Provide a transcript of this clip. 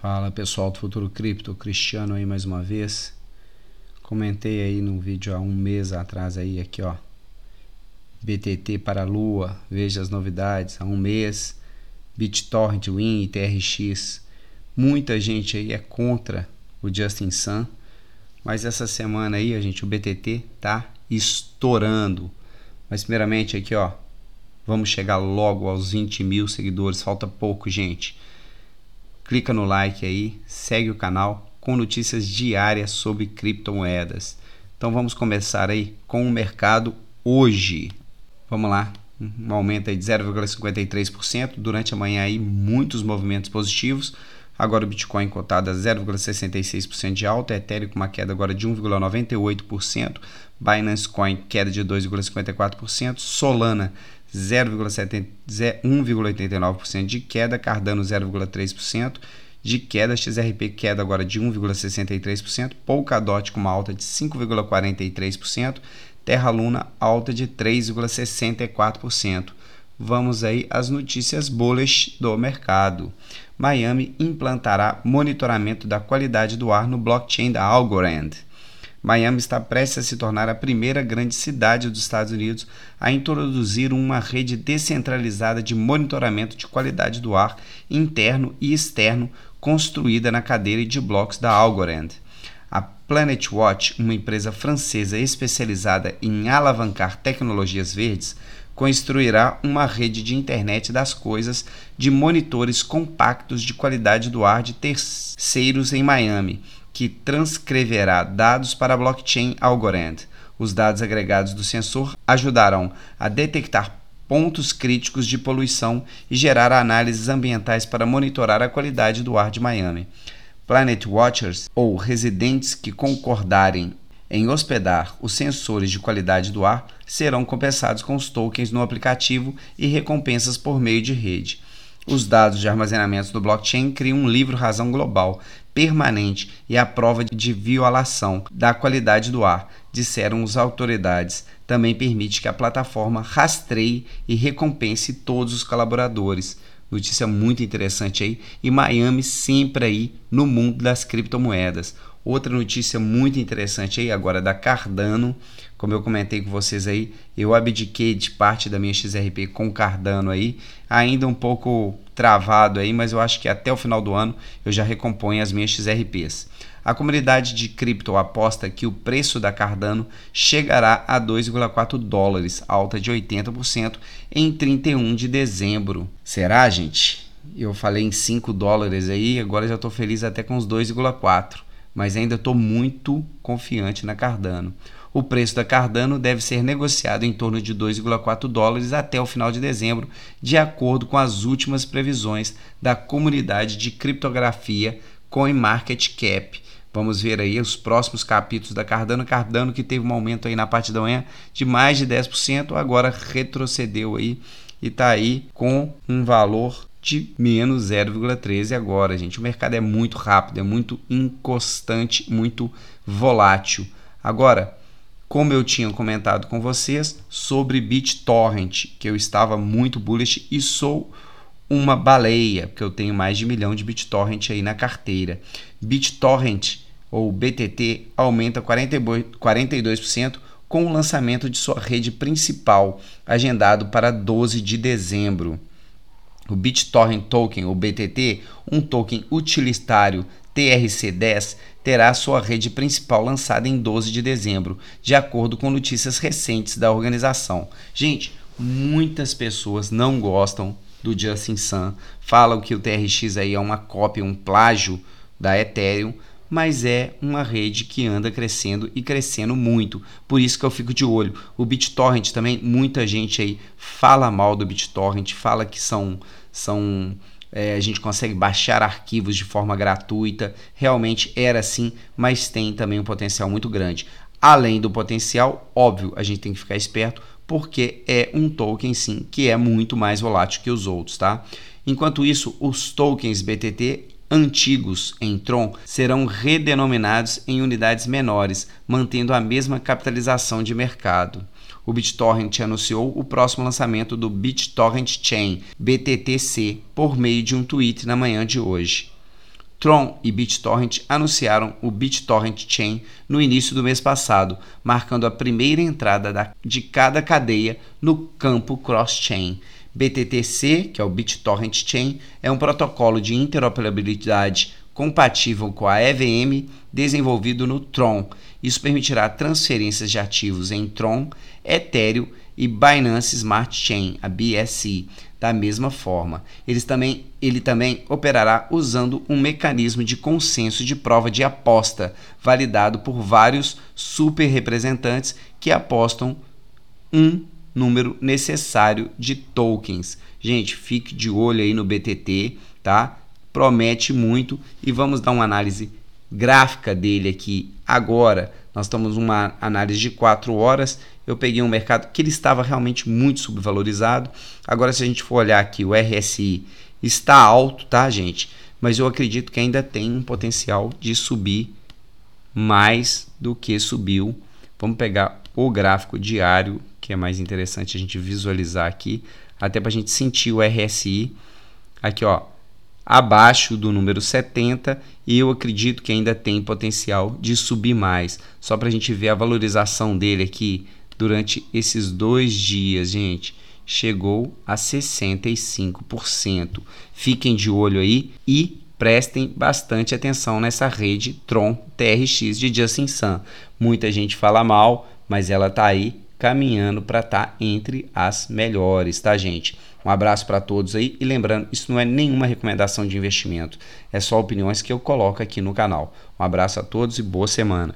Fala pessoal do Futuro Cripto, Cristiano aí mais uma vez. Comentei aí no vídeo há um mês atrás aí, aqui ó. BTT para a Lua, veja as novidades, há um mês. BitTorrent, Win e TRX. Muita gente aí é contra o Justin Sun, mas essa semana aí, a gente, o BTT tá estourando. Mas primeiramente aqui ó, vamos chegar logo aos 20 mil seguidores, falta pouco gente clica no like aí, segue o canal com notícias diárias sobre criptomoedas. Então vamos começar aí com o mercado hoje. Vamos lá, um aumento aí de 0,53%. Durante a manhã aí muitos movimentos positivos. Agora o Bitcoin cotado a 0,66% de alta, Ethereum com uma queda agora de 1,98%, Binance Coin queda de 2,54%, Solana 1,89% de queda, Cardano 0,3% de queda, XRP queda agora de 1,63%, Polkadot com uma alta de 5,43%, Terra Luna alta de 3,64%. Vamos aí às notícias bullish do mercado. Miami implantará monitoramento da qualidade do ar no blockchain da Algorand. Miami está prestes a se tornar a primeira grande cidade dos Estados Unidos a introduzir uma rede descentralizada de monitoramento de qualidade do ar interno e externo construída na cadeira de blocos da Algorand. A Planet Watch, uma empresa francesa especializada em alavancar tecnologias verdes, construirá uma rede de internet das coisas de monitores compactos de qualidade do ar de terceiros em Miami que transcreverá dados para a blockchain Algorand. Os dados agregados do sensor ajudarão a detectar pontos críticos de poluição e gerar análises ambientais para monitorar a qualidade do ar de Miami. Planet Watchers, ou residentes que concordarem em hospedar os sensores de qualidade do ar, serão compensados com os tokens no aplicativo e recompensas por meio de rede. Os dados de armazenamento do blockchain criam um livro-razão global permanente e a prova de violação da qualidade do ar, disseram as autoridades. Também permite que a plataforma rastreie e recompense todos os colaboradores. Notícia muito interessante aí. E Miami sempre aí no mundo das criptomoedas. Outra notícia muito interessante aí agora da Cardano. Como eu comentei com vocês aí, eu abdiquei de parte da minha XRP com Cardano aí, ainda um pouco travado aí, mas eu acho que até o final do ano eu já recomponho as minhas XRPs. A comunidade de cripto aposta que o preço da Cardano chegará a 2,4 dólares, alta de 80% em 31 de dezembro. Será, gente? Eu falei em 5 dólares aí, agora já estou feliz até com os 2,4 mas ainda estou muito confiante na Cardano. O preço da Cardano deve ser negociado em torno de 2,4 dólares até o final de dezembro, de acordo com as últimas previsões da comunidade de criptografia CoinMarketCap. Vamos ver aí os próximos capítulos da Cardano. Cardano que teve um aumento aí na parte da manhã de mais de 10%, agora retrocedeu aí e está aí com um valor de menos 0,13 agora, gente. O mercado é muito rápido, é muito inconstante, muito volátil. Agora, como eu tinha comentado com vocês sobre BitTorrent, que eu estava muito bullish e sou uma baleia, porque eu tenho mais de um milhão de BitTorrent aí na carteira. BitTorrent ou BTT aumenta 42% com o lançamento de sua rede principal, agendado para 12 de dezembro. O BitTorrent Token, ou BTT, um token utilitário TRC10, terá sua rede principal lançada em 12 de dezembro, de acordo com notícias recentes da organização. Gente, muitas pessoas não gostam do Justin Sun, falam que o TRX aí é uma cópia, um plágio da Ethereum, mas é uma rede que anda crescendo e crescendo muito. Por isso que eu fico de olho. O BitTorrent também, muita gente aí fala mal do BitTorrent, fala que são são é, a gente consegue baixar arquivos de forma gratuita. Realmente era assim, mas tem também um potencial muito grande. Além do potencial, óbvio, a gente tem que ficar esperto porque é um token sim que é muito mais volátil que os outros, tá? Enquanto isso, os tokens BTT antigos em Tron serão redenominados em unidades menores, mantendo a mesma capitalização de mercado. O BitTorrent anunciou o próximo lançamento do BitTorrent Chain, BTTC, por meio de um tweet na manhã de hoje. Tron e BitTorrent anunciaram o BitTorrent Chain no início do mês passado, marcando a primeira entrada da, de cada cadeia no campo cross-chain. BTTC, que é o BitTorrent Chain, é um protocolo de interoperabilidade compatível com a EVM desenvolvido no Tron. Isso permitirá transferências de ativos em Tron, Ethereum e Binance Smart Chain, a BSC, da mesma forma. Eles também, ele também operará usando um mecanismo de consenso de prova de aposta, validado por vários super representantes que apostam um número necessário de tokens. Gente, fique de olho aí no BTT, tá? Promete muito e vamos dar uma análise gráfica dele aqui agora. Nós estamos uma análise de 4 horas eu peguei um mercado que ele estava realmente muito subvalorizado. Agora, se a gente for olhar aqui, o RSI está alto, tá, gente? Mas eu acredito que ainda tem um potencial de subir mais do que subiu. Vamos pegar o gráfico diário, que é mais interessante a gente visualizar aqui, até para a gente sentir o RSI. Aqui, ó, abaixo do número 70 e eu acredito que ainda tem potencial de subir mais. Só para a gente ver a valorização dele aqui durante esses dois dias, gente, chegou a 65%. Fiquem de olho aí e prestem bastante atenção nessa rede Tron TRX de Justin Sun. Muita gente fala mal, mas ela está aí caminhando para estar tá entre as melhores, tá, gente? Um abraço para todos aí e lembrando, isso não é nenhuma recomendação de investimento, é só opiniões que eu coloco aqui no canal. Um abraço a todos e boa semana.